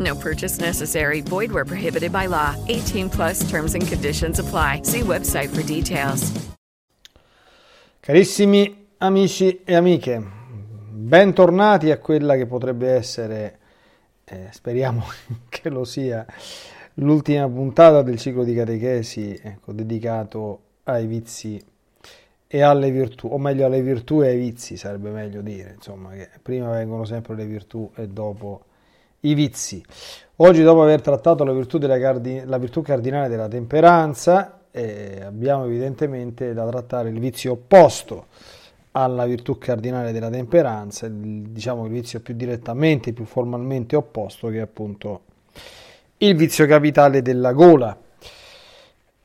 No purchase necessary. Void where prohibited by law. 18 plus terms and conditions apply. See website for details. Carissimi amici e amiche, bentornati a quella che potrebbe essere, eh, speriamo che lo sia, l'ultima puntata del ciclo di catechesi ecco, dedicato ai vizi e alle virtù, o meglio alle virtù e ai vizi sarebbe meglio dire, insomma, che prima vengono sempre le virtù e dopo i vizi. Oggi, dopo aver trattato la virtù, cardin- la virtù cardinale della temperanza, eh, abbiamo evidentemente da trattare il vizio opposto alla virtù cardinale della temperanza, il, diciamo il vizio più direttamente, più formalmente opposto, che è appunto il vizio capitale della gola.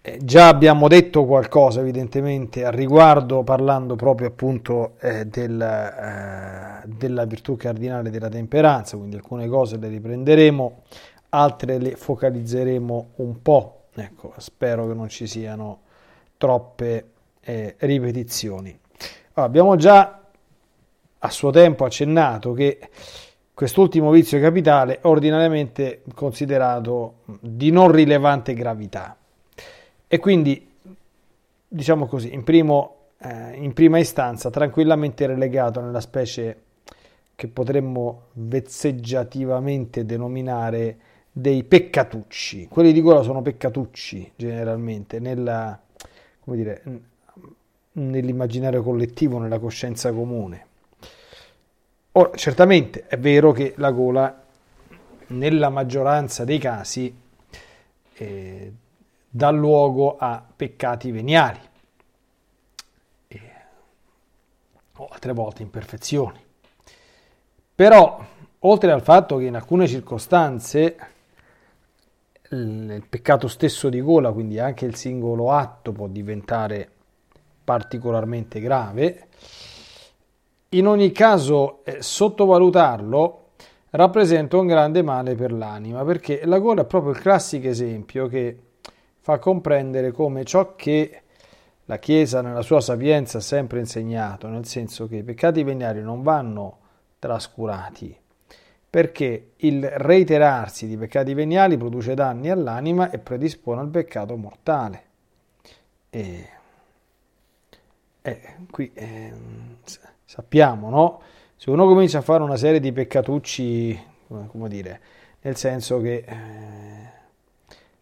Eh, già abbiamo detto qualcosa evidentemente al riguardo parlando proprio appunto eh, del, eh, della virtù cardinale della temperanza, quindi alcune cose le riprenderemo, altre le focalizzeremo un po', ecco, spero che non ci siano troppe eh, ripetizioni. Allora, abbiamo già a suo tempo accennato che quest'ultimo vizio capitale è ordinariamente considerato di non rilevante gravità e quindi, diciamo così, in, primo, eh, in prima istanza tranquillamente relegato nella specie che potremmo vezzeggiativamente denominare dei peccatucci. Quelli di gola sono peccatucci generalmente nella, dire, nell'immaginario collettivo, nella coscienza comune. Ora, certamente è vero che la gola nella maggioranza dei casi eh, dà luogo a peccati veniali e, o altre volte imperfezioni. Però, oltre al fatto che in alcune circostanze il peccato stesso di gola, quindi anche il singolo atto, può diventare particolarmente grave, in ogni caso eh, sottovalutarlo rappresenta un grande male per l'anima, perché la gola è proprio il classico esempio che fa comprendere come ciò che la Chiesa nella sua sapienza ha sempre insegnato, nel senso che i peccati veniali non vanno trascurati, perché il reiterarsi di peccati veniali produce danni all'anima e predispone al peccato mortale. E, e qui eh, sappiamo, no? Se uno comincia a fare una serie di peccatucci, come dire, nel senso che eh,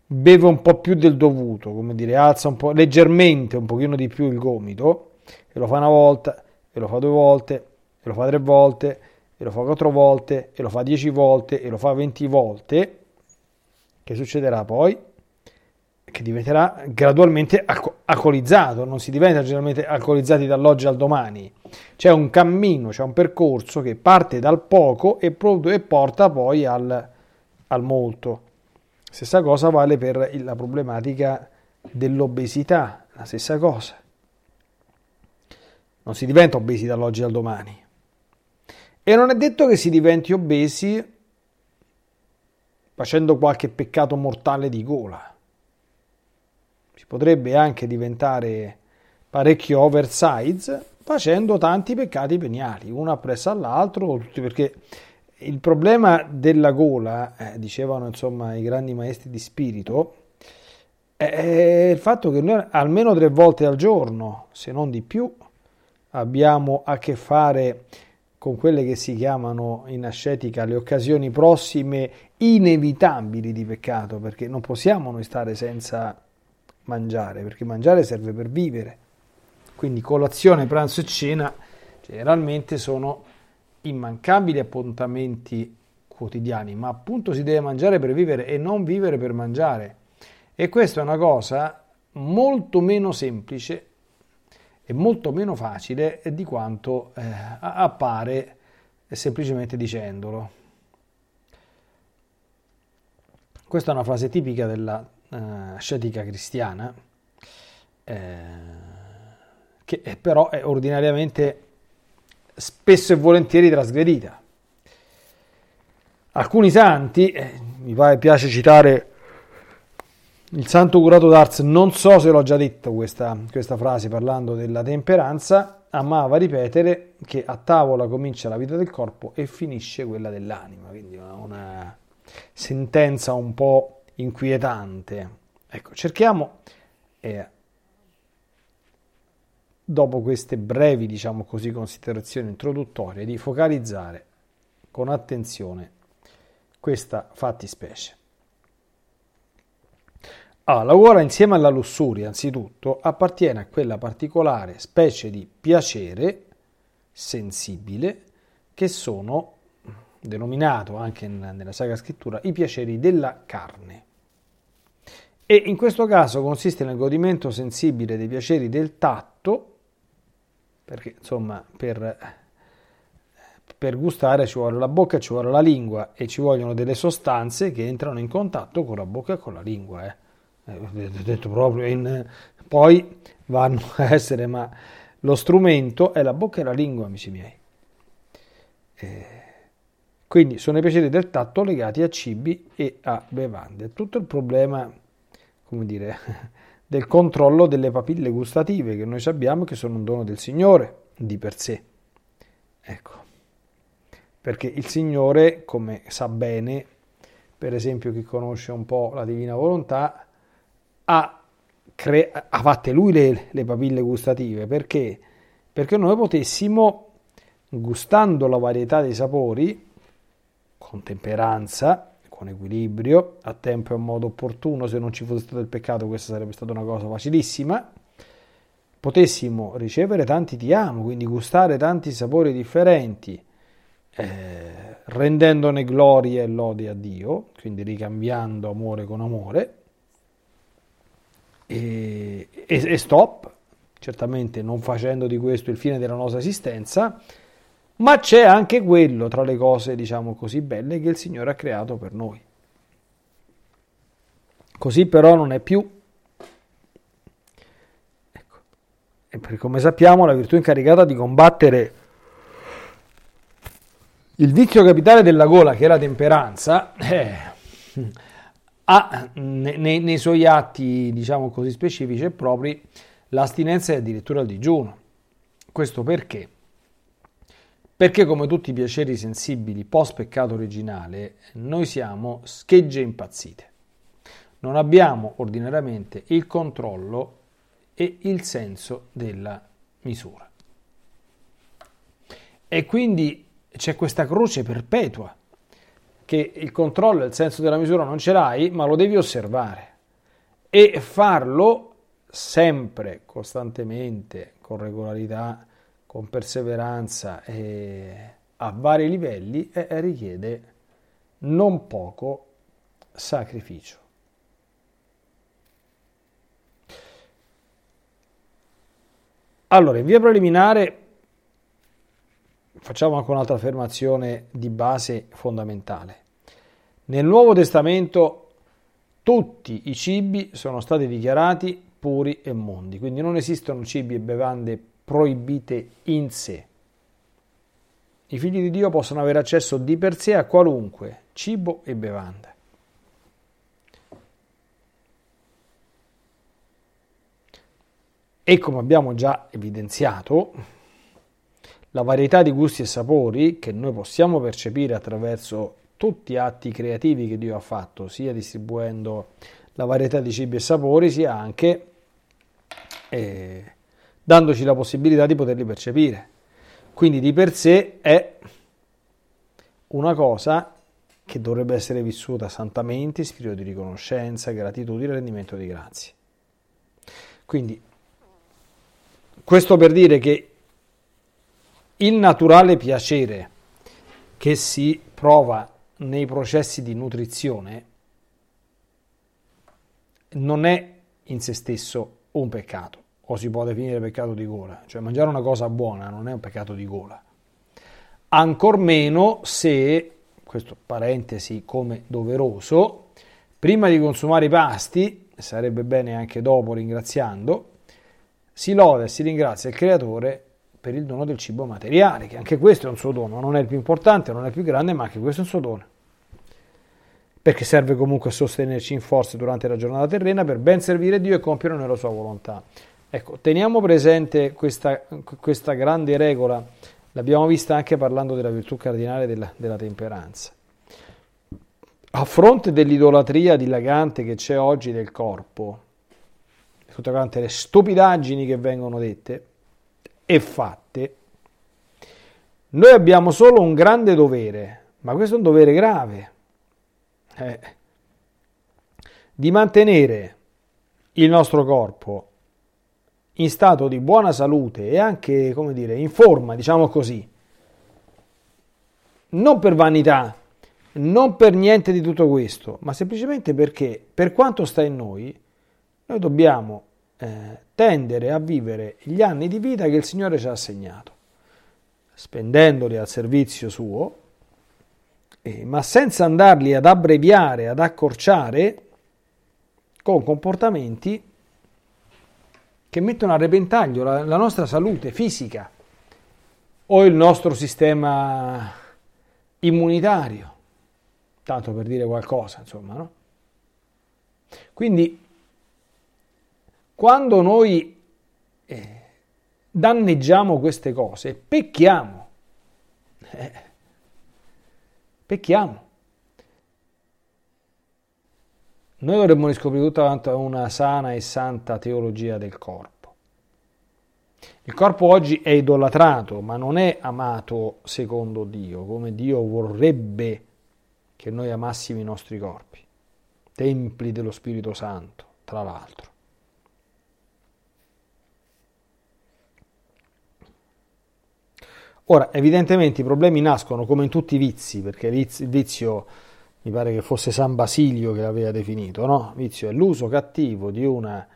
beve un po' più del dovuto, come dire, alza un po' leggermente un pochino di più il gomito e lo fa una volta, e lo fa due volte, e lo fa tre volte, e lo fa quattro volte, e lo fa dieci volte, e lo fa venti volte, che succederà poi? Che diventerà gradualmente alcolizzato, non si diventa generalmente alcolizzati dall'oggi al domani. C'è un cammino, c'è un percorso che parte dal poco e, porta poi al, al molto. Stessa cosa vale per la problematica dell'obesità, la stessa cosa. Non si diventa obesi dall'oggi al domani. E non è detto che si diventi obesi facendo qualche peccato mortale di gola. Si potrebbe anche diventare parecchio oversize facendo tanti peccati peniali, uno appresso all'altro, perché il problema della gola, eh, dicevano insomma i grandi maestri di spirito, è il fatto che noi almeno tre volte al giorno, se non di più, abbiamo a che fare con quelle che si chiamano in ascetica le occasioni prossime inevitabili di peccato, perché non possiamo noi stare senza mangiare, perché mangiare serve per vivere. quindi colazione, pranzo e cena generalmente sono immancabili appuntamenti quotidiani, ma appunto si deve mangiare per vivere e non vivere per mangiare. E questa è una cosa molto meno semplice e molto meno facile di quanto eh, appare semplicemente dicendolo. Questa è una frase tipica della uh, scetica cristiana, eh, che però è ordinariamente spesso e volentieri trasgredita. Alcuni santi, eh, mi piace citare il santo curato d'Ars, non so se l'ho già detto questa, questa frase parlando della temperanza, amava ripetere che a tavola comincia la vita del corpo e finisce quella dell'anima, quindi una, una sentenza un po' inquietante. Ecco, cerchiamo, eh, dopo queste brevi, diciamo così, considerazioni introduttorie, di focalizzare con attenzione questa fattispecie. Ah, lavora insieme alla lussuria, anzitutto, appartiene a quella particolare specie di piacere sensibile che sono, denominato anche nella Sacra Scrittura, i piaceri della carne. E in questo caso consiste nel godimento sensibile dei piaceri del tatto, perché insomma per, per gustare ci vuole la bocca, ci vuole la lingua e ci vogliono delle sostanze che entrano in contatto con la bocca e con la lingua. Eh eh, detto proprio in, poi vanno a essere, ma lo strumento è la bocca e la lingua, amici miei. Eh, quindi sono i piaceri del tatto legati a cibi e a bevande. Tutto il problema, come dire, del controllo delle papille gustative che noi sappiamo che sono un dono del Signore di per sé. Ecco. Perché il Signore, come sa bene, per esempio chi conosce un po' la divina volontà, ha, cre- ha fatte lui le, le papille gustative perché? Perché noi potessimo, gustando la varietà dei sapori, con temperanza, con equilibrio, a tempo e a modo opportuno, se non ci fosse stato il peccato questa sarebbe stata una cosa facilissima, potessimo ricevere tanti ti amo, quindi gustare tanti sapori differenti, eh, rendendone gloria e lode a Dio, quindi ricambiando amore con amore, e, e, e stop, certamente non facendo di questo il fine della nostra esistenza, ma c'è anche quello tra le cose, diciamo così, belle che il Signore ha creato per noi. Così però non è più. Ecco. E perché come sappiamo la virtù incaricata di combattere il vizio capitale della gola, che è la temperanza, eh, ha nei, nei suoi atti, diciamo così, specifici e propri l'astinenza e addirittura il digiuno. Questo perché? Perché come tutti i piaceri sensibili post peccato originale, noi siamo schegge impazzite. Non abbiamo ordinariamente il controllo e il senso della misura. E quindi c'è questa croce perpetua che il controllo e il senso della misura non ce l'hai, ma lo devi osservare e farlo sempre, costantemente, con regolarità, con perseveranza e a vari livelli eh, richiede non poco sacrificio. Allora, in via preliminare facciamo anche un'altra affermazione di base fondamentale. Nel Nuovo Testamento tutti i cibi sono stati dichiarati puri e mondi, quindi non esistono cibi e bevande proibite in sé. I figli di Dio possono avere accesso di per sé a qualunque cibo e bevanda. E come abbiamo già evidenziato, la varietà di gusti e sapori che noi possiamo percepire attraverso tutti gli atti creativi che Dio ha fatto, sia distribuendo la varietà di cibi e sapori, sia anche eh, dandoci la possibilità di poterli percepire. Quindi di per sé è una cosa che dovrebbe essere vissuta santamente, spirito di riconoscenza, gratitudine rendimento di grazie. Quindi questo per dire che il naturale piacere che si prova nei processi di nutrizione non è in se stesso un peccato, o si può definire peccato di gola, cioè mangiare una cosa buona non è un peccato di gola. Ancor meno se, questo parentesi come doveroso, prima di consumare i pasti, sarebbe bene anche dopo ringraziando, si loda e si ringrazia il creatore per il dono del cibo materiale, che anche questo è un suo dono, non è il più importante, non è il più grande, ma anche questo è un suo dono perché serve comunque a sostenerci in forza durante la giornata terrena per ben servire Dio e compiere nella sua volontà. Ecco, teniamo presente questa, questa grande regola, l'abbiamo vista anche parlando della virtù cardinale della, della temperanza. A fronte dell'idolatria dilagante che c'è oggi del corpo, tutte quante le stupidaggini che vengono dette e fatte, noi abbiamo solo un grande dovere, ma questo è un dovere grave eh, di mantenere il nostro corpo in stato di buona salute e anche, come dire, in forma, diciamo così, non per vanità, non per niente di tutto questo, ma semplicemente perché per quanto sta in noi, noi dobbiamo eh, tendere a vivere gli anni di vita che il Signore ci ha assegnato, spendendoli al servizio suo eh, ma senza andarli ad abbreviare, ad accorciare con comportamenti che mettono a repentaglio la, la nostra salute fisica o il nostro sistema immunitario, tanto per dire qualcosa, insomma, no? Quindi, quando noi eh, danneggiamo queste cose, pecchiamo. Eh, Pecchiamo. Noi dovremmo riscoprire tutta una sana e santa teologia del corpo. Il corpo oggi è idolatrato, ma non è amato secondo Dio, come Dio vorrebbe che noi amassimo i nostri corpi, templi dello Spirito Santo, tra l'altro. Ora, evidentemente i problemi nascono come in tutti i vizi, perché il vizio mi pare che fosse San Basilio che l'aveva definito, no? Vizio è l'uso cattivo di una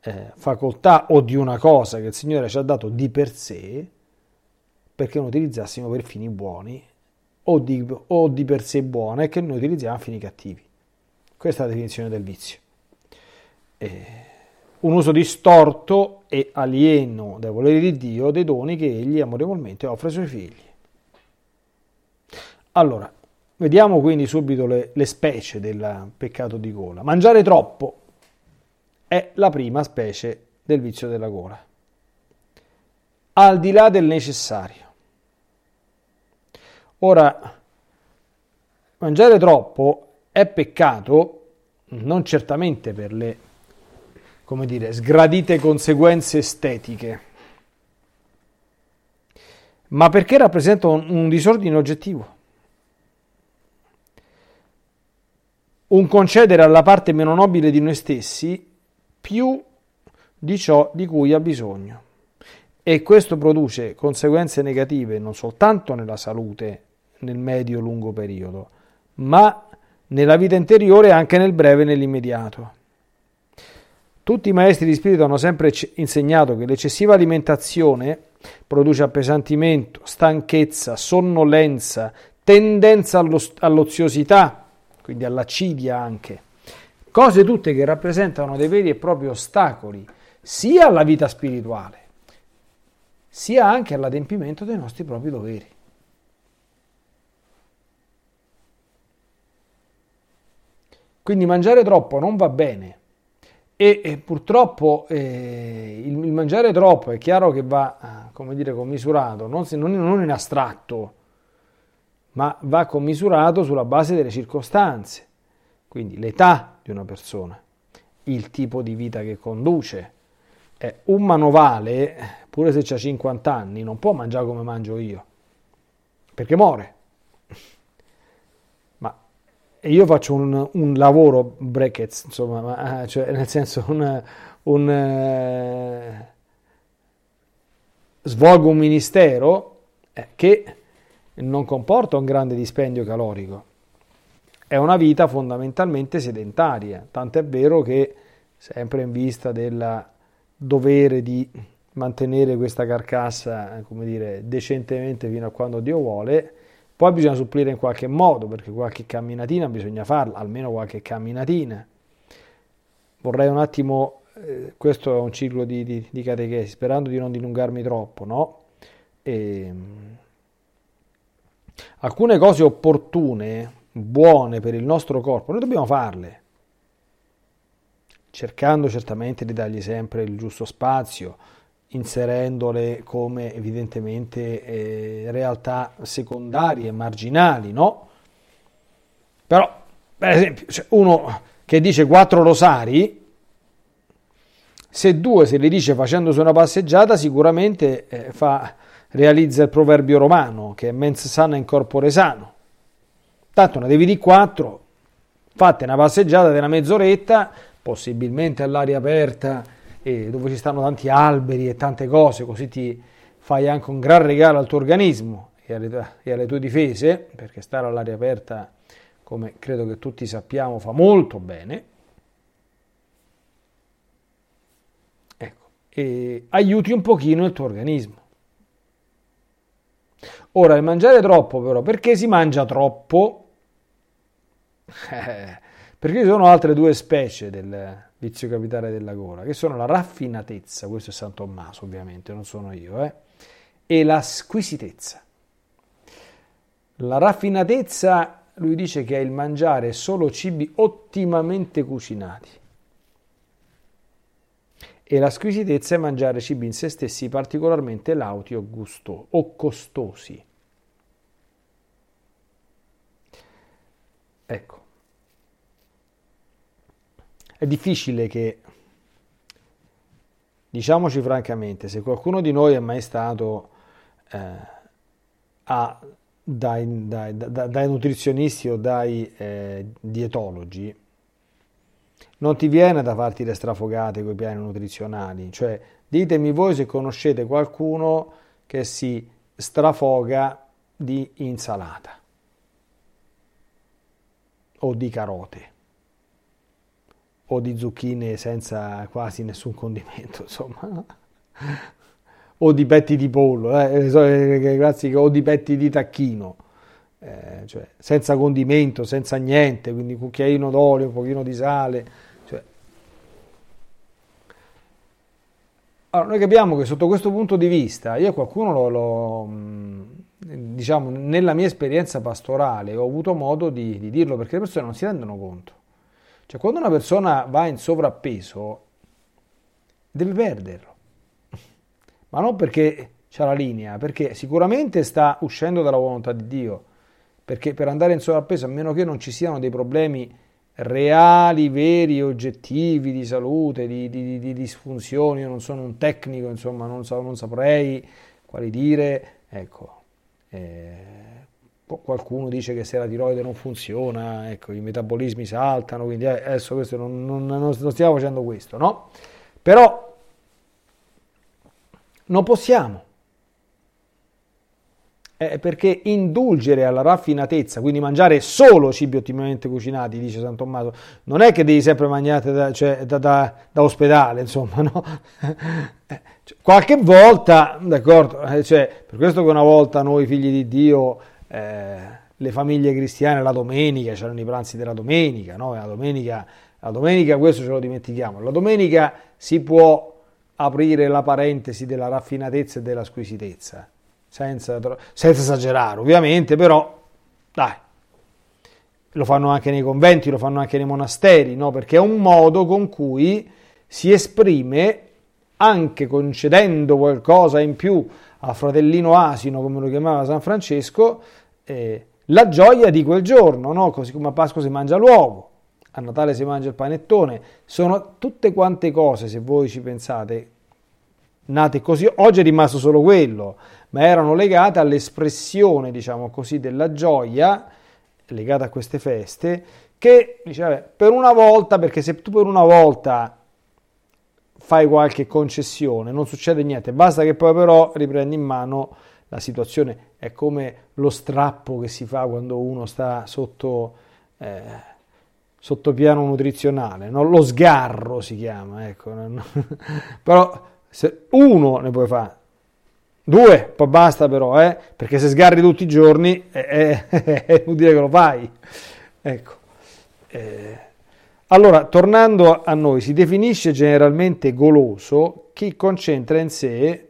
eh, facoltà o di una cosa che il Signore ci ha dato di per sé perché noi utilizzassimo per fini buoni o di, o di per sé buone che noi utilizziamo a fini cattivi. Questa è la definizione del vizio. Eh, un uso distorto e alieno dai voleri di Dio dei doni che egli amorevolmente offre ai suoi figli. Allora, vediamo quindi subito le, le specie del peccato di gola. Mangiare troppo è la prima specie del vizio della gola, al di là del necessario. Ora, mangiare troppo è peccato non certamente per le come dire, sgradite conseguenze estetiche, ma perché rappresenta un, un disordine oggettivo. Un concedere alla parte meno nobile di noi stessi più di ciò di cui ha bisogno. E questo produce conseguenze negative non soltanto nella salute nel medio-lungo periodo, ma nella vita interiore anche nel breve e nell'immediato. Tutti i maestri di spirito hanno sempre insegnato che l'eccessiva alimentazione produce appesantimento, stanchezza, sonnolenza, tendenza allo, all'oziosità, quindi all'acidia anche. Cose tutte che rappresentano dei veri e propri ostacoli sia alla vita spirituale, sia anche all'adempimento dei nostri propri doveri. Quindi mangiare troppo non va bene e, e purtroppo eh, il, il, mangiare troppo è chiaro che va, come dire, commisurato, non, non, non in astratto, ma va commisurato sulla base delle circostanze, quindi l'età di una persona, il tipo di vita che conduce. Eh, un manovale, pure se ha 50 anni, non può mangiare come mangio io, perché muore. E io faccio un, un lavoro brackets, insomma, ma, cioè nel senso un, un, svolgo un ministero eh, che non comporta un grande dispendio calorico. È una vita fondamentalmente sedentaria, tant'è vero che sempre in vista del dovere di mantenere questa carcassa, come dire, decentemente fino a quando Dio vuole, poi bisogna supplire in qualche modo, perché qualche camminatina bisogna farla, almeno qualche camminatina. Vorrei un attimo, eh, questo è un ciclo di, di, di, catechesi, sperando di non dilungarmi troppo, no? E, ehm, alcune cose opportune, buone per il nostro corpo, noi dobbiamo farle, cercando certamente di dargli sempre il giusto spazio, inserendole come evidentemente eh, realtà secondarie, marginali, no? Però, per esempio, cioè uno che dice quattro rosari, se due se li dice facendosi una passeggiata, sicuramente eh, fa, realizza il proverbio romano, che è mens sana in corpore sano. Tanto ne devi di quattro, fate una passeggiata di una mezz'oretta, possibilmente all'aria aperta, e dove ci stanno tanti alberi e tante cose, così ti fai anche un gran regalo al tuo organismo e alle, e alle tue difese, perché stare all'aria aperta, come credo che tutti sappiamo, fa molto bene. Ecco, e aiuti un pochino il tuo organismo. Ora, il mangiare troppo però, perché si mangia troppo? Eh, perché ci sono altre due specie del, vizio capitale della gola, che sono la raffinatezza, questo è San Tommaso ovviamente, non sono io, eh, e la squisitezza. La raffinatezza, lui dice che è il mangiare solo cibi ottimamente cucinati. E la squisitezza è mangiare cibi in se stessi particolarmente lauti o, gusto, o costosi. Ecco. È difficile che, diciamoci francamente, se qualcuno di noi è mai stato eh, a, dai, dai, dai, dai, nutrizionisti o dai eh, dietologi, non ti viene da farti le strafogate con i piani nutrizionali. Cioè, ditemi voi se conoscete qualcuno che si strafoga di insalata. O di carote. O di zucchine senza quasi nessun condimento, insomma, o di petti di pollo, eh, eh classiche, o di petti di tacchino, eh, cioè, senza condimento, senza niente, quindi un cucchiaino d'olio, un pochino di sale. Cioè. Allora, noi capiamo che sotto questo punto di vista, io qualcuno lo, lo diciamo, nella mia esperienza pastorale ho avuto modo di, di dirlo perché le persone non si rendono conto cioè, quando una persona va in sovrappeso, deve perderlo. Ma non perché c'ha la linea, perché sicuramente sta uscendo dalla volontà di Dio. Perché per andare in sovrappeso, a meno che non ci siano dei problemi reali, veri, oggettivi di salute, di, di, di disfunzioni, io non sono un tecnico, insomma, non, so, non saprei quali dire, ecco. Eh, qualcuno dice che se la tiroide non funziona, ecco, i metabolismi saltano, quindi eh, adesso questo non, non, non, stiamo facendo questo, no? Però non possiamo. Eh, perché indulgere alla raffinatezza, quindi mangiare solo cibi ottimamente cucinati, dice San Tommaso, non è che devi sempre mangiare da, cioè, da, da, da ospedale, insomma, no? Eh, cioè, qualche volta, d'accordo, eh, cioè, per questo che una volta noi figli di Dio eh, le famiglie cristiane la domenica, c'erano i pranzi della domenica, no? la, domenica, la domenica questo ce lo dimentichiamo, la domenica si può aprire la parentesi della raffinatezza e della squisitezza, senza, senza esagerare ovviamente, però dai, lo fanno anche nei conventi, lo fanno anche nei monasteri, no? perché è un modo con cui si esprime, anche concedendo qualcosa in più al fratellino asino, come lo chiamava San Francesco, eh, la gioia di quel giorno, no? così come a Pasqua si mangia l'uovo, a Natale si mangia il panettone, sono tutte quante cose, se voi ci pensate, nate così, oggi è rimasto solo quello, ma erano legate all'espressione, diciamo così, della gioia legata a queste feste, che diceva, per una volta, perché se tu per una volta fai qualche concessione, non succede niente, basta che poi però riprendi in mano la situazione, è come lo strappo che si fa quando uno sta sotto, eh, sotto piano nutrizionale, no? lo sgarro si chiama, ecco. però se uno ne puoi fare, due, poi basta però, eh? perché se sgarri tutti i giorni è, è, è inutile che lo fai. Ecco. Eh, allora, tornando a noi, si definisce generalmente goloso chi concentra in sé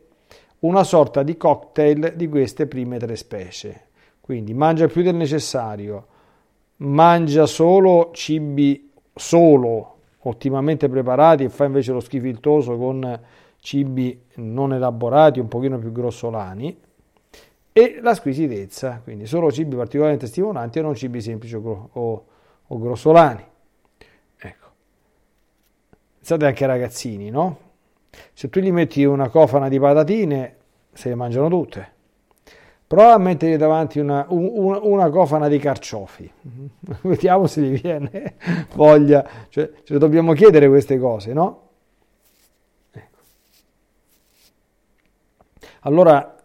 una sorta di cocktail di queste prime tre specie. Quindi mangia più del necessario, mangia solo cibi solo ottimamente preparati e fa invece lo schifiltoso con cibi non elaborati, un pochino più grossolani, e la squisitezza, quindi solo cibi particolarmente stimolanti e non cibi semplici o, o, o grossolani. Pensate anche ai ragazzini, no? Se tu gli metti una cofana di patatine, se le mangiano tutte. Prova a mettergli davanti una, una, una cofana di carciofi. Vediamo se gli viene voglia. Cioè, ce dobbiamo chiedere queste cose, no? Allora,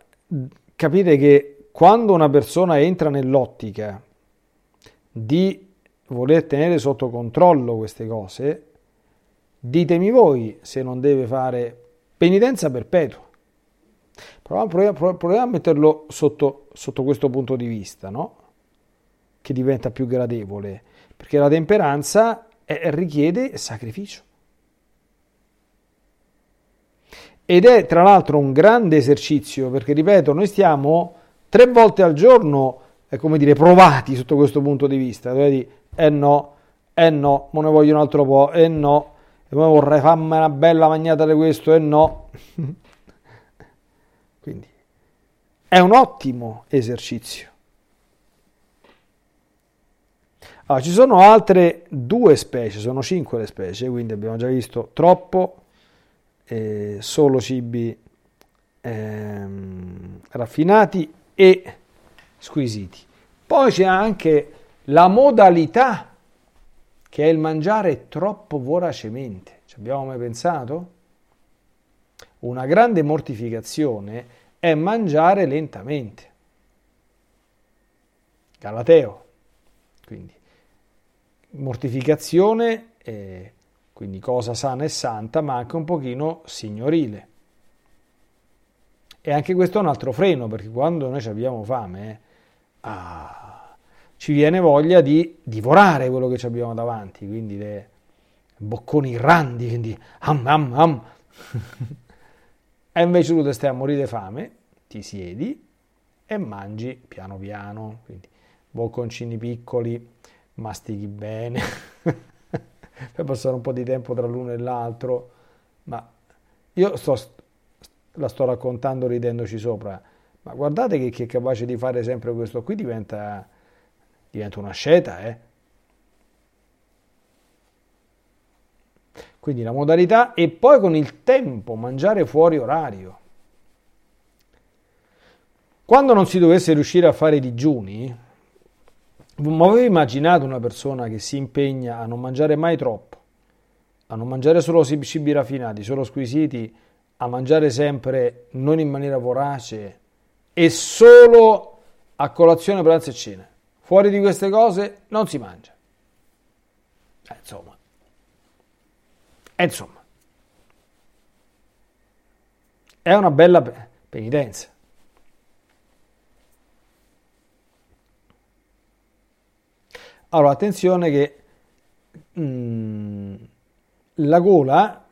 capite che quando una persona entra nell'ottica di voler tenere sotto controllo queste cose, Ditemi voi se non deve fare penitenza perpetua. Proviamo, proviamo, a metterlo sotto, sotto, questo punto di vista, no? Che diventa più gradevole, perché la temperanza è, richiede sacrificio. Ed è tra l'altro un grande esercizio, perché ripeto, noi stiamo tre volte al giorno, è come dire, provati sotto questo punto di vista. Dove dire, eh no, eh no, ma ne voglio un altro po', eh no, e poi vorrei farmi una bella magnata di questo e no. Quindi è un ottimo esercizio. Allora, ci sono altre due specie, sono cinque le specie, quindi abbiamo già visto troppo, eh, solo cibi ehm, raffinati e squisiti. Poi c'è anche la modalità che è il mangiare troppo voracemente. Ci abbiamo mai pensato? Una grande mortificazione è mangiare lentamente. Galateo. Quindi mortificazione, è quindi cosa sana e santa, ma anche un pochino signorile. E anche questo è un altro freno, perché quando noi abbiamo fame, eh, ah, ci viene voglia di divorare quello che abbiamo davanti, quindi le bocconi grandi, quindi am am am. e invece tu stai a morire fame, ti siedi e mangi piano piano, quindi bocconcini piccoli, mastichi bene, per passare un po' di tempo tra l'uno e l'altro, ma io sto, la sto raccontando ridendoci sopra, ma guardate che chi è capace di fare sempre questo qui diventa diventa una sceta, eh? Quindi la modalità e poi con il tempo mangiare fuori orario. Quando non si dovesse riuscire a fare digiuni, ma avevo immaginato una persona che si impegna a non mangiare mai troppo, a non mangiare solo cibi raffinati, solo squisiti, a mangiare sempre non in maniera vorace e solo a colazione, pranzo e cena. Fuori di queste cose non si mangia. Eh, insomma. Eh, insomma. È una bella penitenza. Allora, attenzione che mm, la gola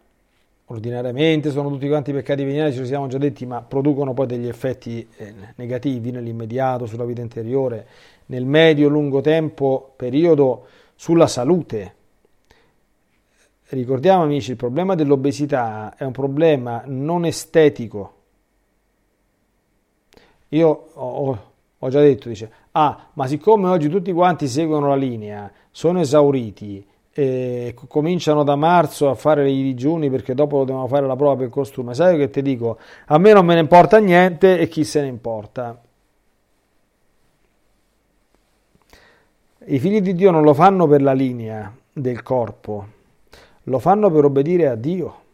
ordinariamente sono tutti quanti peccati veniali, ce lo siamo già detti, ma producono poi degli effetti eh, negativi nell'immediato, sulla vita interiore, nel medio-lungo tempo, periodo, sulla salute. Ricordiamo amici, il problema dell'obesità è un problema non estetico. Io ho, ho già detto, dice, ah, ma siccome oggi tutti quanti seguono la linea, sono esauriti, e cominciano da marzo a fare i digiuni perché dopo dobbiamo fare la prova per costume. Sai che ti dico? A me non me ne importa niente e chi se ne importa. I figli di Dio non lo fanno per la linea del corpo, lo fanno per obbedire a Dio.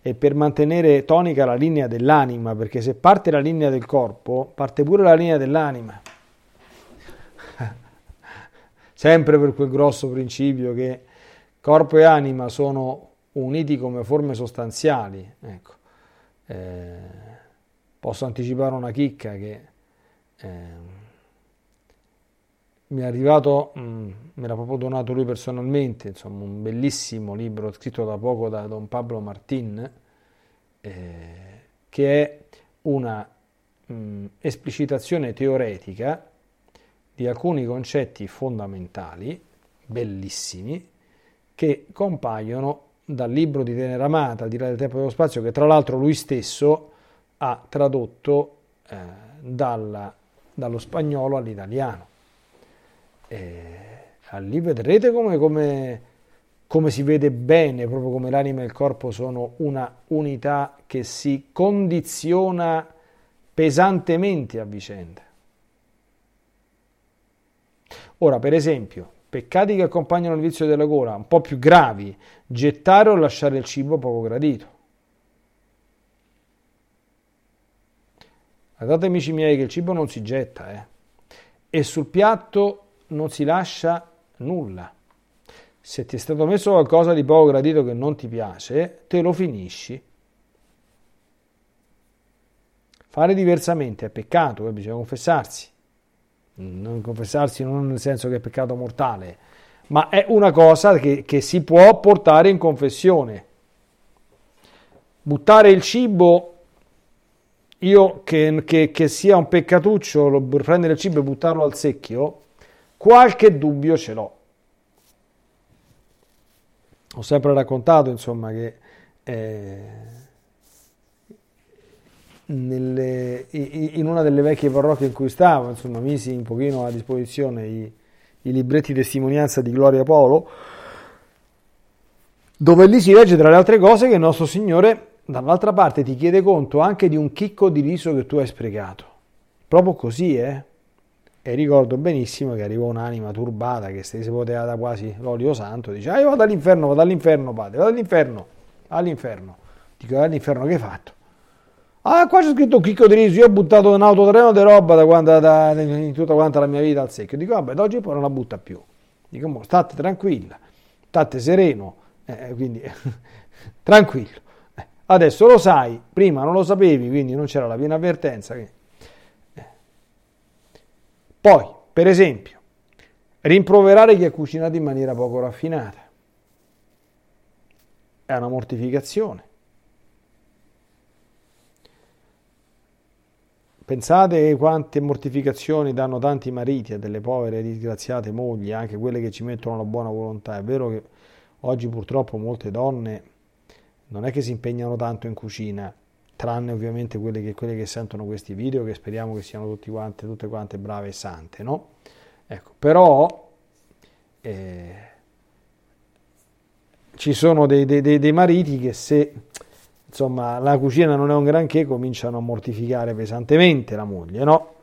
e per mantenere tonica la linea dell'anima, perché se parte la linea del corpo, parte pure la linea dell'anima. Sempre per quel grosso principio che corpo e anima sono uniti come forme sostanziali. Ecco. Eh, posso anticipare una chicca che eh, mi è arrivato, mh, mm, me l'ha proprio donato lui personalmente, insomma, un bellissimo libro scritto da poco da Don Pablo Martin, eh, che è una mh, mm, esplicitazione teoretica di alcuni concetti fondamentali, bellissimi, che compaiono dal libro di Tenera Amata, Al di là del tempo e dello spazio, che tra l'altro lui stesso ha tradotto eh, dalla, dallo spagnolo all'italiano. E lì vedrete come, come, come si vede bene, proprio come l'anima e il corpo sono una unità che si condiziona pesantemente a vicenda. Ora, per esempio, peccati che accompagnano il vizio della gola, un po' più gravi, gettare o lasciare il cibo poco gradito. Guardate amici miei che il cibo non si getta, eh? E sul piatto non si lascia nulla. Se ti è stato messo qualcosa di poco gradito che non ti piace, te lo finisci. Fare diversamente è peccato, eh? bisogna confessarsi. Non confessarsi non nel senso che è peccato mortale, ma è una cosa che, che si può portare in confessione. Buttare il cibo io che, che, che, sia un peccatuccio prendere il cibo e buttarlo al secchio, qualche dubbio ce l'ho. Ho sempre raccontato, insomma, che eh, nelle, in una delle vecchie parrocchie in cui stavo, insomma, misi un pochino a disposizione i, i libretti testimonianza di Gloria Polo, dove lì si legge tra le altre cose che il nostro Signore dall'altra parte ti chiede conto anche di un chicco di riso che tu hai sprecato. Proprio così, eh? E ricordo benissimo che arrivò un'anima turbata che si poteva quasi l'olio santo, dice, ah io vado all'inferno, vado all'inferno padre, vado all'inferno, all'inferno. Dico, all'inferno che hai fatto? Ah, qua c'è scritto chicco di riso, io ho buttato un autotreno di roba da quando, da, in tutta quanta la mia vita al secchio. Dico, vabbè, da oggi poi non la butta più. Dico, state tranquilla, state sereno, eh, quindi tranquillo. Eh, adesso lo sai, prima non lo sapevi, quindi non c'era la piena avvertenza. Che poi, per esempio, rimproverare chi ha cucinato in maniera poco raffinata. È una mortificazione. Pensate quante mortificazioni danno tanti mariti a delle povere disgraziate mogli, anche quelle che ci mettono la buona volontà. È vero che oggi purtroppo molte donne non è che si impegnano tanto in cucina, tranne ovviamente quelle che, quelle che, sentono questi video, che speriamo che siano tutti quante, tutte quante brave e sante, no? Ecco, però eh, ci sono dei, dei, dei, mariti che se insomma la cucina non è un granché cominciano a mortificare pesantemente la moglie, no?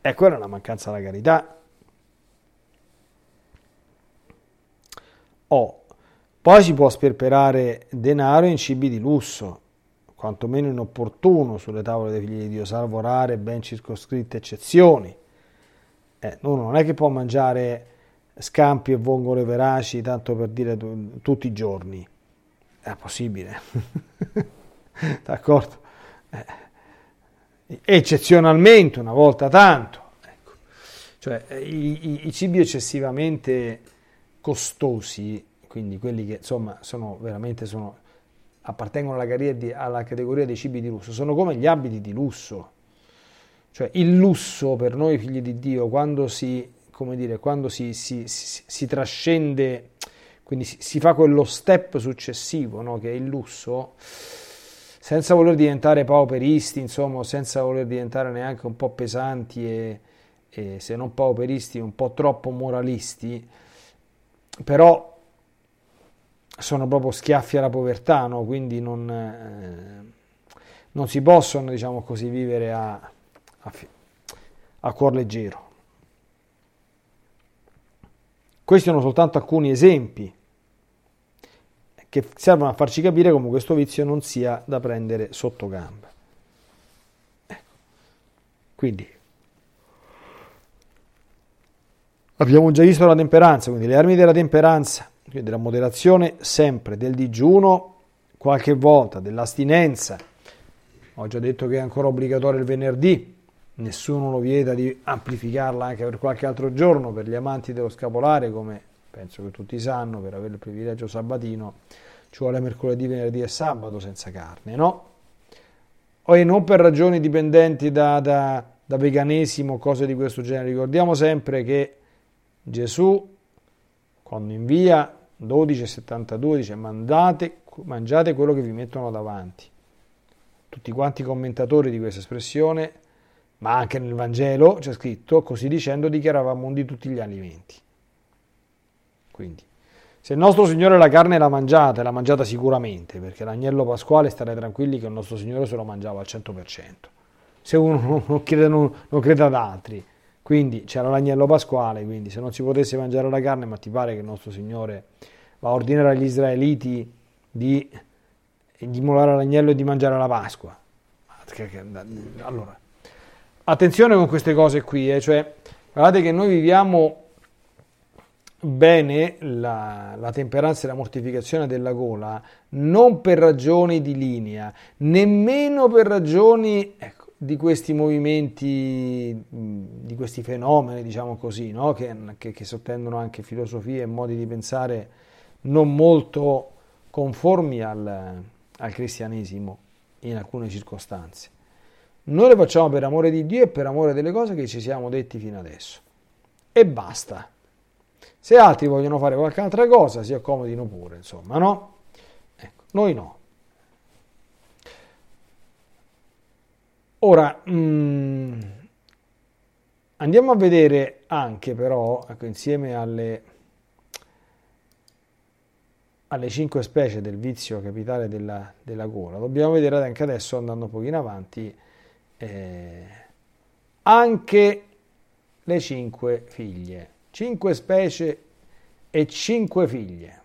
E quella è una mancanza della carità. Oh, poi si può sperperare denaro in cibi di lusso, quantomeno inopportuno sulle tavole dei figli di Dio, salvo rare ben circoscritte eccezioni. Eh, uno non è che può mangiare scampi e vongole veraci, tanto per dire tu, tutti i giorni. È possibile. D'accordo? Eh, eccezionalmente, una volta tanto. Ecco. Cioè, i, i, i cibi eccessivamente costosi, quindi quelli che insomma sono veramente sono appartengono alla categoria dei cibi di lusso, sono come gli abiti di lusso. Cioè il lusso per noi figli di Dio, quando si, dire, quando si, si, si, si trascende, quindi si, fa quello step successivo, no? che è il lusso, senza voler diventare pauperisti, insomma, senza voler diventare neanche un po' pesanti e, e se non pauperisti, un po' troppo moralisti, però sono proprio schiaffi alla povertà, no? quindi non, eh, non, si possono, diciamo così, vivere a, a, a cuor leggero. Questi sono soltanto alcuni esempi che servono a farci capire come questo vizio non sia da prendere sotto gamba. Ecco. Quindi abbiamo già visto la temperanza, quindi le armi della temperanza, quindi della moderazione sempre, del digiuno qualche volta, dell'astinenza. Ho già detto che è ancora obbligatorio il venerdì, nessuno lo vieta di amplificarla anche per qualche altro giorno per gli amanti dello scapolare come penso che tutti sanno, per avere il privilegio sabatino ci vuole mercoledì, venerdì e sabato senza carne, no? E non per ragioni dipendenti da, da, da veganesimo o cose di questo genere. Ricordiamo sempre che Gesù, quando invia 12,72, dice mandate, mangiate quello che vi mettono davanti. Tutti quanti i commentatori di questa espressione, ma anche nel Vangelo c'è scritto, così dicendo dichiaravamo di tutti gli alimenti. Quindi, se il nostro Signore la carne l'ha mangiata, l'ha mangiata sicuramente, perché l'agnello pasquale state tranquilli che il nostro Signore se lo mangiava al 100%. Se uno non crede, non, non crede ad altri. Quindi c'era l'agnello pasquale, quindi se non si potesse mangiare la carne, ma ti pare che il nostro Signore va a ordinare agli israeliti di, di immolare l'agnello e di mangiare la Pasqua? Allora, attenzione con queste cose qui, eh, cioè, guardate che noi viviamo bene la, la, temperanza e la mortificazione della gola non per ragioni di linea, nemmeno per ragioni ecco, di questi movimenti, di questi fenomeni, diciamo così, no? che, che, che, sottendono anche filosofie e modi di pensare non molto conformi al, al cristianesimo in alcune circostanze. Noi le facciamo per amore di Dio e per amore delle cose che ci siamo detti fino adesso. E basta. Se altri vogliono fare qualche altra cosa, si accomodino pure, insomma, no? Ecco, noi no. Ora, mh, mm, andiamo a vedere anche però, ecco, insieme alle, alle cinque specie del vizio capitale della, della gola, dobbiamo vedere anche adesso, andando un pochino avanti, eh, anche le cinque figlie cinque specie e cinque figlie.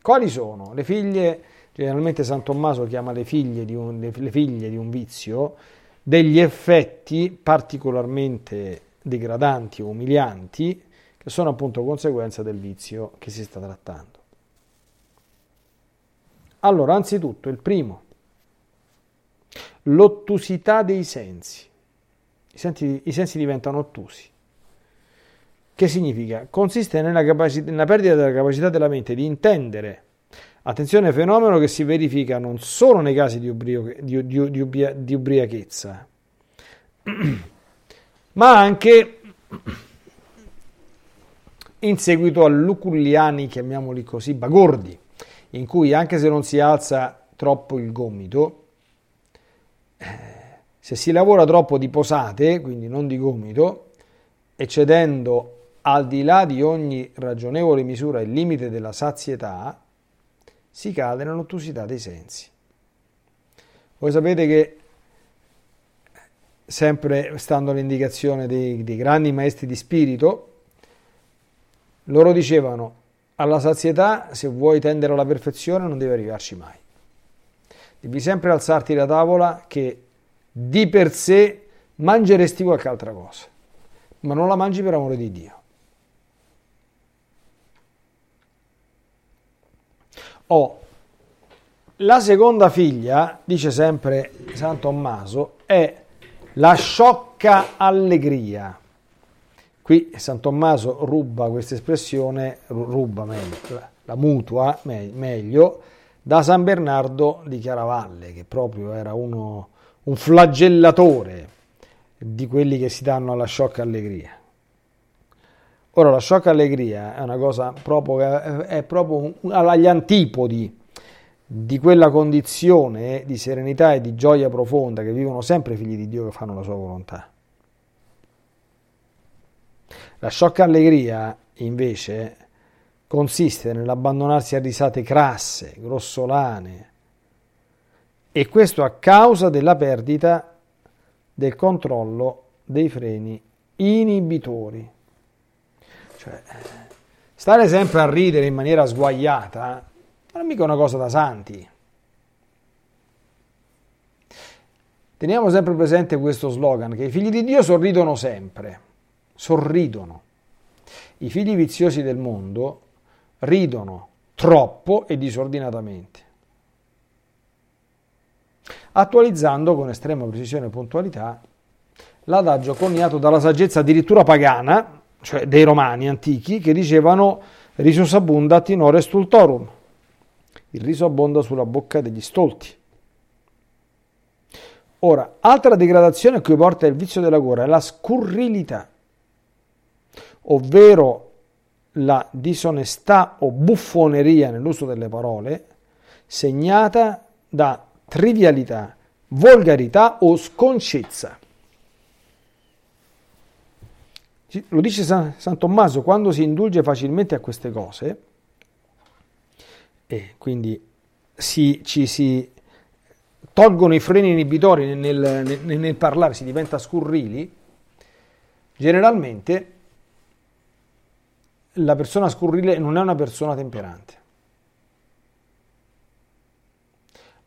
Quali sono? Le figlie, generalmente San Tommaso chiama le figlie di un, le, figlie di un vizio, degli effetti particolarmente degradanti o umilianti che sono appunto conseguenza del vizio che si sta trattando. Allora, anzitutto, il primo, l'ottusità dei sensi. I sensi, I sensi diventano ottusi. Che significa? Consiste nella, capacità, nella perdita della capacità della mente di intendere. Attenzione, fenomeno che si verifica non solo nei casi di, ubrio, di, di, di, ubria, ubriachezza, ma anche in seguito a luculliani, chiamiamoli così, bagordi, in cui anche se non si alza troppo il gomito, eh, se si lavora troppo di posate, quindi non di gomito, eccedendo al di là di ogni ragionevole misura il limite della sazietà, si cade nell'ottusità dei sensi. Voi sapete che, sempre stando all'indicazione dei, dei grandi maestri di spirito, loro dicevano alla sazietà, se vuoi tendere alla perfezione, non devi arrivarci mai. Devi sempre alzarti da tavola che di per sé mangeresti qualche altra cosa, ma non la mangi per amore di Dio. Oh, la seconda figlia, dice sempre San Tommaso, è la sciocca allegria. Qui San Tommaso ruba questa espressione, ruba meglio, la mutua meglio, da San Bernardo di Chiaravalle, che proprio era uno, un flagellatore di quelli che si danno alla sciocca allegria. Ora, la sciocca allegria è una cosa proprio, è proprio agli antipodi di quella condizione di serenità e di gioia profonda che vivono sempre i figli di Dio che fanno la sua volontà. La sciocca allegria, invece, consiste nell'abbandonarsi a risate crasse, grossolane, e questo a causa della perdita del controllo dei freni inibitori. Cioè, stare sempre a ridere in maniera sguaiata Non è mica una cosa da santi. Teniamo sempre presente questo slogan, che i figli di Dio sorridono sempre, sorridono. I figli viziosi del mondo ridono troppo e disordinatamente. Attualizzando con estrema precisione e puntualità l'adagio coniato dalla saggezza addirittura pagana, cioè dei romani antichi, che dicevano risus abundat in ore stultorum. Il riso abbonda sulla bocca degli stolti. Ora, altra degradazione a cui porta il vizio della gola è la scurrilità, ovvero la disonestà o buffoneria nell'uso delle parole, segnata da trivialità, volgarità o sconcezza. Lo dice San, San Tommaso, quando si indulge facilmente a queste cose, e quindi si, ci si tolgono i freni inibitori nel, nel, nel parlare, si diventa scurrili, generalmente la persona scurrile non è una persona temperante.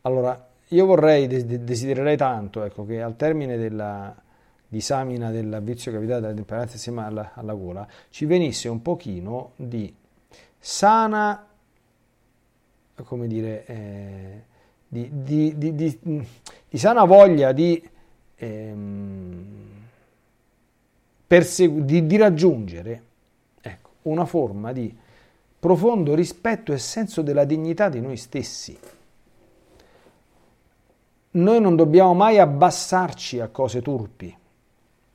Allora, io vorrei, desidererei tanto ecco, che al termine della disamina del vizio capitale della temperanza insieme alla, alla gola ci venisse un pochino di sana, come dire, eh, di, di, di, di, sana voglia di, ehm, persegu- di raggiungere ecco, una forma di profondo rispetto e senso della dignità di noi stessi. Noi non dobbiamo mai abbassarci a cose turpi.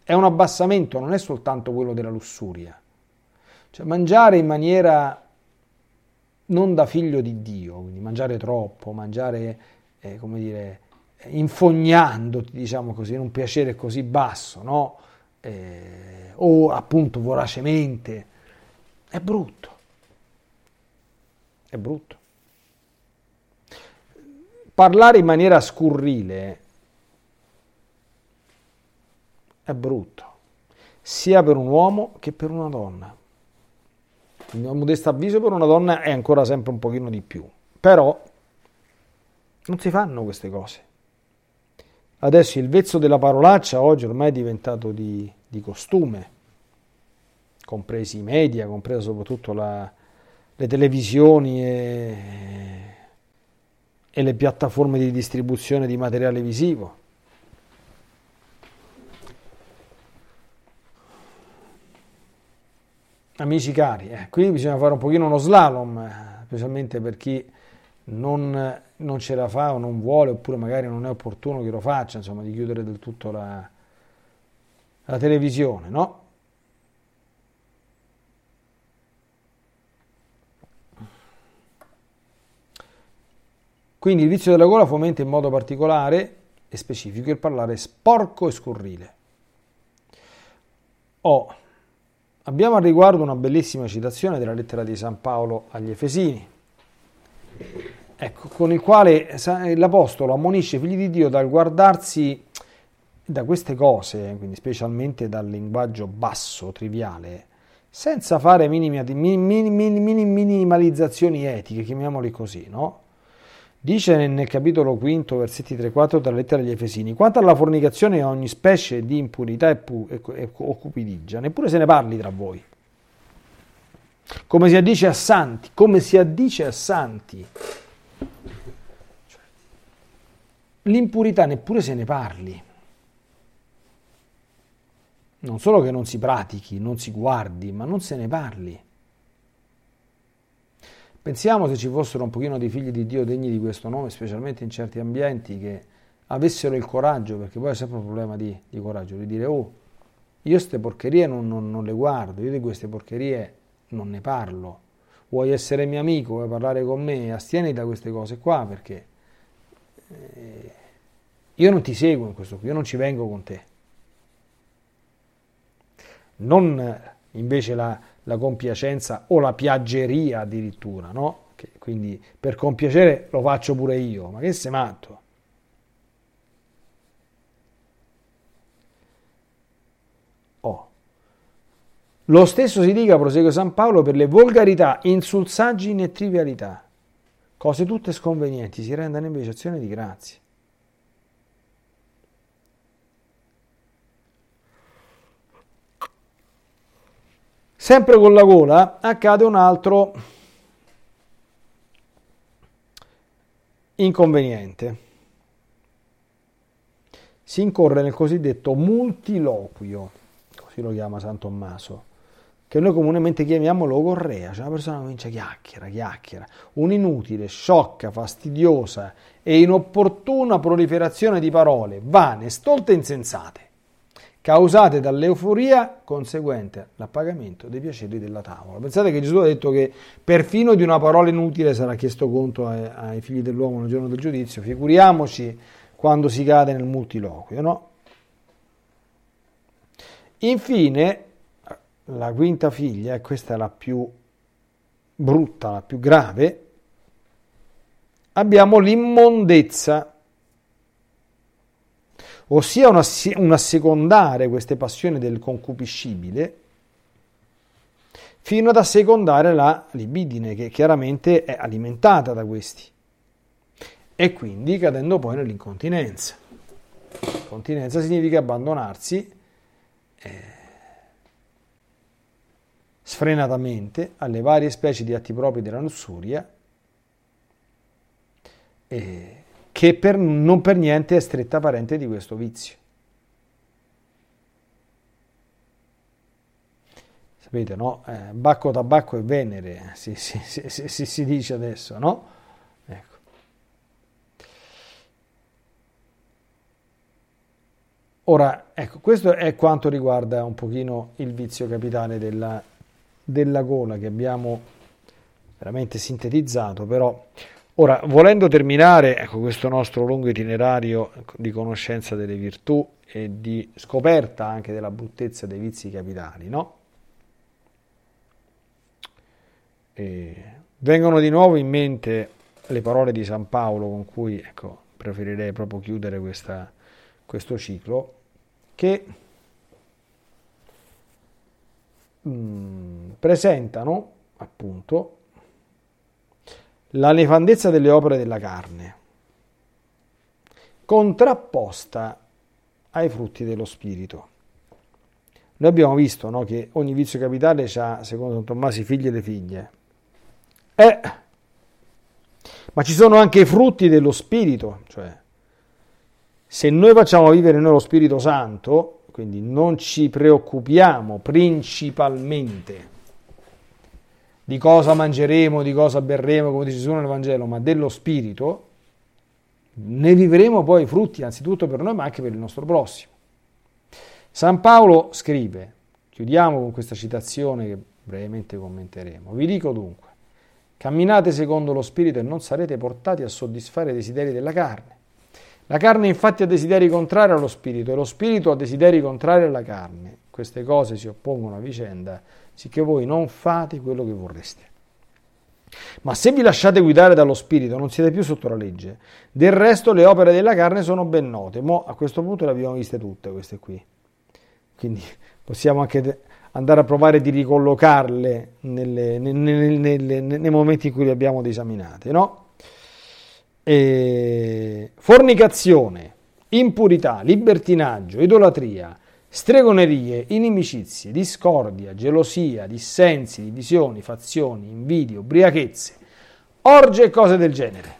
È un abbassamento, non è soltanto quello della lussuria. Cioè mangiare in maniera non da figlio di Dio, quindi mangiare troppo, mangiare, eh, come dire, infognandoti, diciamo così, in un piacere così basso, no? Eh, o appunto voracemente, è brutto. È brutto. Parlare in maniera scurrile è brutto, sia per un uomo che per una donna. Il mio modesto avviso per una donna è ancora sempre un pochino di più. Però non si fanno queste cose. Adesso il vezzo della parolaccia oggi ormai è diventato di, di costume, compresi i media, compresa soprattutto la, le televisioni e, e le piattaforme di distribuzione di materiale visivo. Amici cari, eh, qui bisogna fare un pochino uno slalom, eh, specialmente per chi non, non, ce la fa o non vuole, oppure magari non è opportuno che lo faccia, insomma, di chiudere del tutto la, la televisione, no? Quindi il vizio della gola fomenta in modo particolare e specifico il parlare sporco e scurrile. O Abbiamo al riguardo una bellissima citazione della lettera di San Paolo agli Efesini, ecco, con il quale l'Apostolo ammonisce i figli di Dio dal guardarsi da queste cose, quindi specialmente dal linguaggio basso, triviale, senza fare minimi, minimalizzazioni etiche, chiamiamoli così, no? Dice nel capitolo 5, versetti 3-4 della lettera agli Efesini, quanto alla fornicazione e a ogni specie di impurità e, pu- e, e, o cupidigia, neppure se ne parli tra voi. Come si addice a santi, come si addice a santi. L'impurità neppure se ne parli. Non solo che non si pratichi, non si guardi, ma non se ne parli. Pensiamo se ci fossero un pochino di figli di Dio degni di questo nome, specialmente in certi ambienti, che avessero il coraggio, perché poi è sempre un problema di, di coraggio, di dire, oh, io queste porcherie non, non, non, le guardo, io di queste porcherie non ne parlo. Vuoi essere mio amico, vuoi parlare con me, astieni da queste cose qua, perché eh, io non ti seguo in questo io non ci vengo con te. Non invece la, la compiacenza o la piaggeria addirittura, no? Che quindi per compiacere lo faccio pure io, ma che sei matto? Oh. Lo stesso si dica, prosegue San Paolo, per le volgarità, insulsaggini e trivialità. cose tutte sconvenienti, si rendano invece azione di grazie. Sempre con la gola accade un altro inconveniente. Si incorre nel cosiddetto multiloquio, così lo chiama San Tommaso, che noi comunemente chiamiamo logorrea, cioè una persona che comincia a chiacchiera, chiacchiera, un'inutile, sciocca, fastidiosa e inopportuna proliferazione di parole, vane, stolte e insensate causate dall'euforia conseguente all'appagamento dei piaceri della tavola. Pensate che Gesù ha detto che perfino di una parola inutile sarà chiesto conto ai, figli dell'uomo nel giorno del giudizio, figuriamoci quando si cade nel multiloquio, no? Infine, la quinta figlia, e questa è la più brutta, la più grave, abbiamo l'immondezza ossia un assecondare queste passioni del concupiscibile fino ad assecondare la libidine che chiaramente è alimentata da questi e quindi cadendo poi nell'incontinenza. Continenza significa abbandonarsi eh, sfrenatamente alle varie specie di atti propri della lussuria e che per, non per niente è stretta parente di questo vizio. Sapete, no? Eh, bacco, tabacco e venere, si, si, si, si dice adesso, no? Ecco. Ora, ecco, questo è quanto riguarda un pochino il vizio capitale della, della gola che abbiamo veramente sintetizzato, però Ora, volendo terminare ecco, questo nostro lungo itinerario di conoscenza delle virtù e di scoperta anche della bruttezza dei vizi capitali, no? E vengono di nuovo in mente le parole di San Paolo con cui ecco, preferirei proprio chiudere questa, questo ciclo, che mh, mm, presentano appunto la nefandezza delle opere della carne, contrapposta ai frutti dello spirito. Noi abbiamo visto no, che ogni vizio capitale ha, secondo San Tommaso, figli e figlie. Eh, ma ci sono anche i frutti dello spirito, cioè se noi facciamo vivere noi lo Spirito Santo, quindi non ci preoccupiamo principalmente di cosa mangeremo, di cosa berremo, come dice Gesù nel Vangelo, ma dello Spirito, ne vivremo poi i frutti, anzitutto per noi, ma anche per il nostro prossimo. San Paolo scrive, chiudiamo con questa citazione che brevemente commenteremo, vi dico dunque, camminate secondo lo Spirito e non sarete portati a soddisfare i desideri della carne. La carne infatti ha desideri contrari allo Spirito e lo Spirito ha desideri contrari alla carne. Queste cose si oppongono a vicenda sicché voi non fate quello che vorreste. Ma se vi lasciate guidare dallo Spirito non siete più sotto la legge. Del resto le opere della carne sono ben note. Mo a questo punto le abbiamo viste tutte queste qui. Quindi possiamo anche andare a provare di ricollocarle nelle, nelle, nelle, nei momenti in cui le abbiamo esaminate. No? E fornicazione, impurità, libertinaggio, idolatria, Stregonerie, inimicizie, discordia, gelosia, dissensi, divisioni, fazioni, invidie, ubriachezze, orge e cose del genere.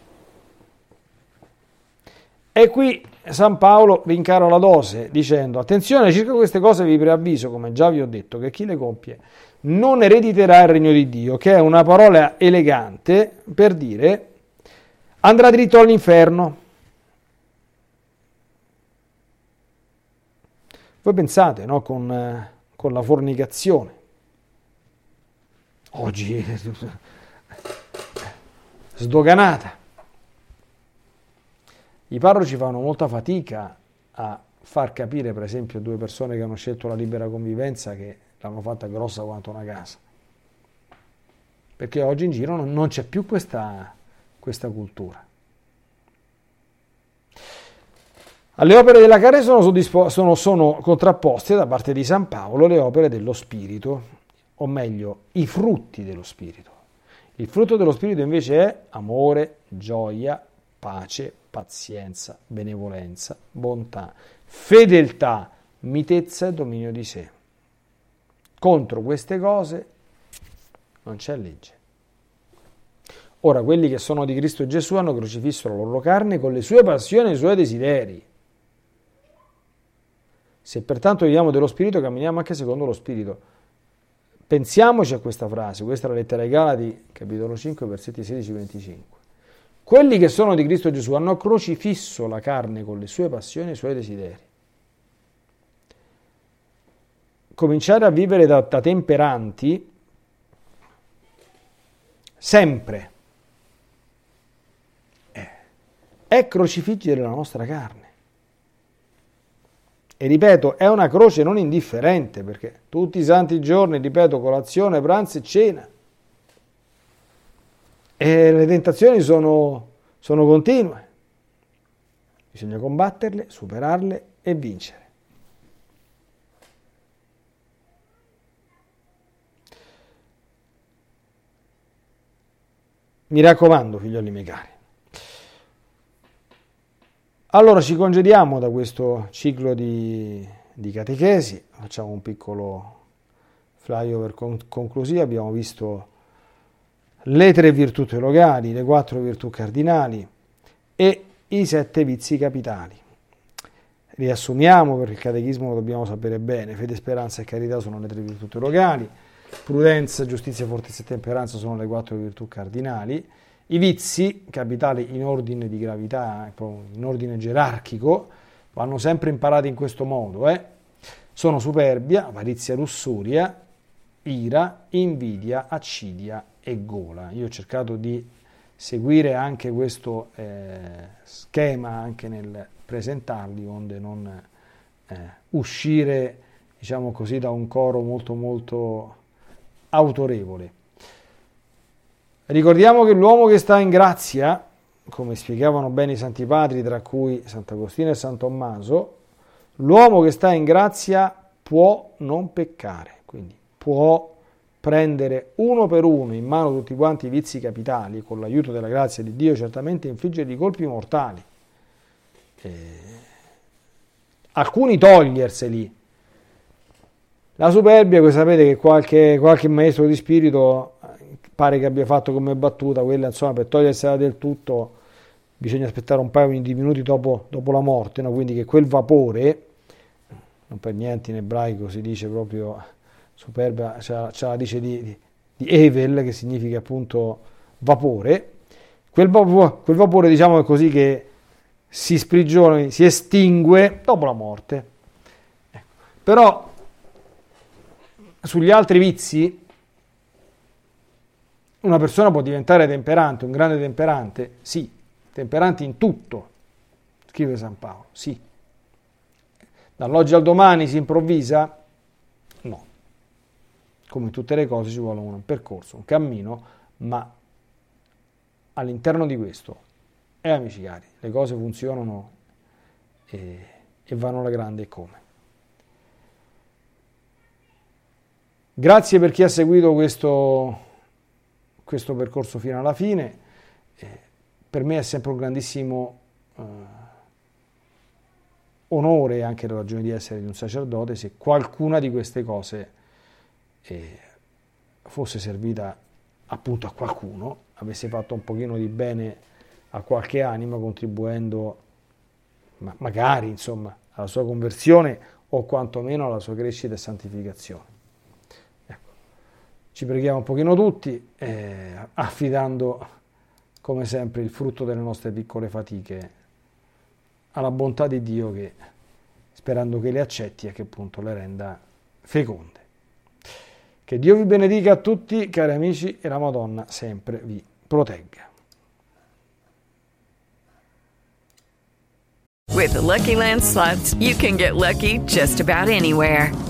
E qui San Paolo rincara la dose dicendo attenzione circa queste cose vi preavviso, come già vi ho detto, che chi le compie non erediterà il regno di Dio, che è una parola elegante per dire andrà dritto all'inferno. Voi pensate, no, con, eh, con la fornicazione. Oggi sdoganata. I parroci fanno molta fatica a far capire, per esempio, a due persone che hanno scelto la libera convivenza che l'hanno fatta grossa quanto una casa. Perché oggi in giro non, c'è più questa, questa cultura. Alle opere della carne sono, sono, sono contrapposte da parte di San Paolo le opere dello Spirito, o meglio, i frutti dello Spirito. Il frutto dello Spirito invece è amore, gioia, pace, pazienza, benevolenza, bontà, fedeltà, mitezza e dominio di sé. Contro queste cose non c'è legge. Ora, quelli che sono di Cristo Gesù hanno crocifisso la loro carne con le sue passioni e i suoi desideri. Se pertanto viviamo dello Spirito, camminiamo anche secondo lo Spirito. Pensiamoci a questa frase, questa è la lettera ai Galati, capitolo 5, versetti 16-25. Quelli che sono di Cristo Gesù hanno crocifisso la carne con le sue passioni e i suoi desideri. Cominciare a vivere da, da temperanti sempre è crocifiggere la nostra carne. E ripeto, è una croce non indifferente, perché tutti i santi giorni, ripeto, colazione, pranzo e cena. E le tentazioni sono, sono continue. Bisogna combatterle, superarle e vincere. Mi raccomando, figlioli miei cari, allora ci congediamo da questo ciclo di, di catechesi, facciamo un piccolo flyover con, conclusivo, abbiamo visto le tre virtù teologali, le quattro virtù cardinali e i sette vizi capitali. Riassumiamo perché il catechismo lo dobbiamo sapere bene, fede, speranza e carità sono le tre virtù teologali, prudenza, giustizia, fortezza e temperanza sono le quattro virtù cardinali, i vizi, capitali in ordine di gravità, in ordine gerarchico, vanno sempre imparati in questo modo. Eh? Sono superbia, avarizia, lussuria, ira, invidia, accidia e gola. Io ho cercato di seguire anche questo eh, schema anche nel presentarli, onde non eh, uscire, diciamo così, da un coro molto molto autorevole. Ricordiamo che l'uomo che sta in grazia, come spiegavano bene i santi padri, tra cui Sant'Agostino e San Tommaso, l'uomo che sta in grazia può non peccare, quindi può prendere uno per uno in mano tutti quanti i vizi capitali, con l'aiuto della grazia di Dio, certamente infliggere colpi mortali. Eh, alcuni toglierseli. La superbia, voi sapete che qualche, qualche maestro di spirito pare che abbia fatto come battuta, quella insomma per togliersela del tutto bisogna aspettare un paio di minuti dopo, dopo la morte, no? quindi che quel vapore, non per niente in ebraico si dice proprio superba, c'è, la dice di, di, di, Evel che significa appunto vapore, quel, quel vapore diciamo è così che si sprigiona, si estingue dopo la morte. Ecco. Però sugli altri vizi una persona può diventare temperante, un grande temperante? Sì, temperante in tutto, scrive San Paolo, sì. Dall'oggi al domani si improvvisa? No. Come in tutte le cose ci vuole un percorso, un cammino, ma all'interno di questo, eh, amici cari, le cose funzionano e, e vanno alla grande come. Grazie per chi ha seguito questo questo percorso fino alla fine. Eh, per me è sempre un grandissimo eh, onore anche la ragione di essere di un sacerdote se qualcuna di queste cose eh, fosse servita appunto a qualcuno, avesse fatto un pochino di bene a qualche anima contribuendo ma magari insomma alla sua conversione o quantomeno alla sua crescita e santificazione. Ci preghiamo un pochino tutti, eh, affidando come sempre il frutto delle nostre piccole fatiche alla bontà di Dio che sperando che le accetti e che appunto le renda feconde. Che Dio vi benedica a tutti, cari amici, e la Madonna sempre vi protegga. With the Lucky Land slots, you can get lucky just about anywhere.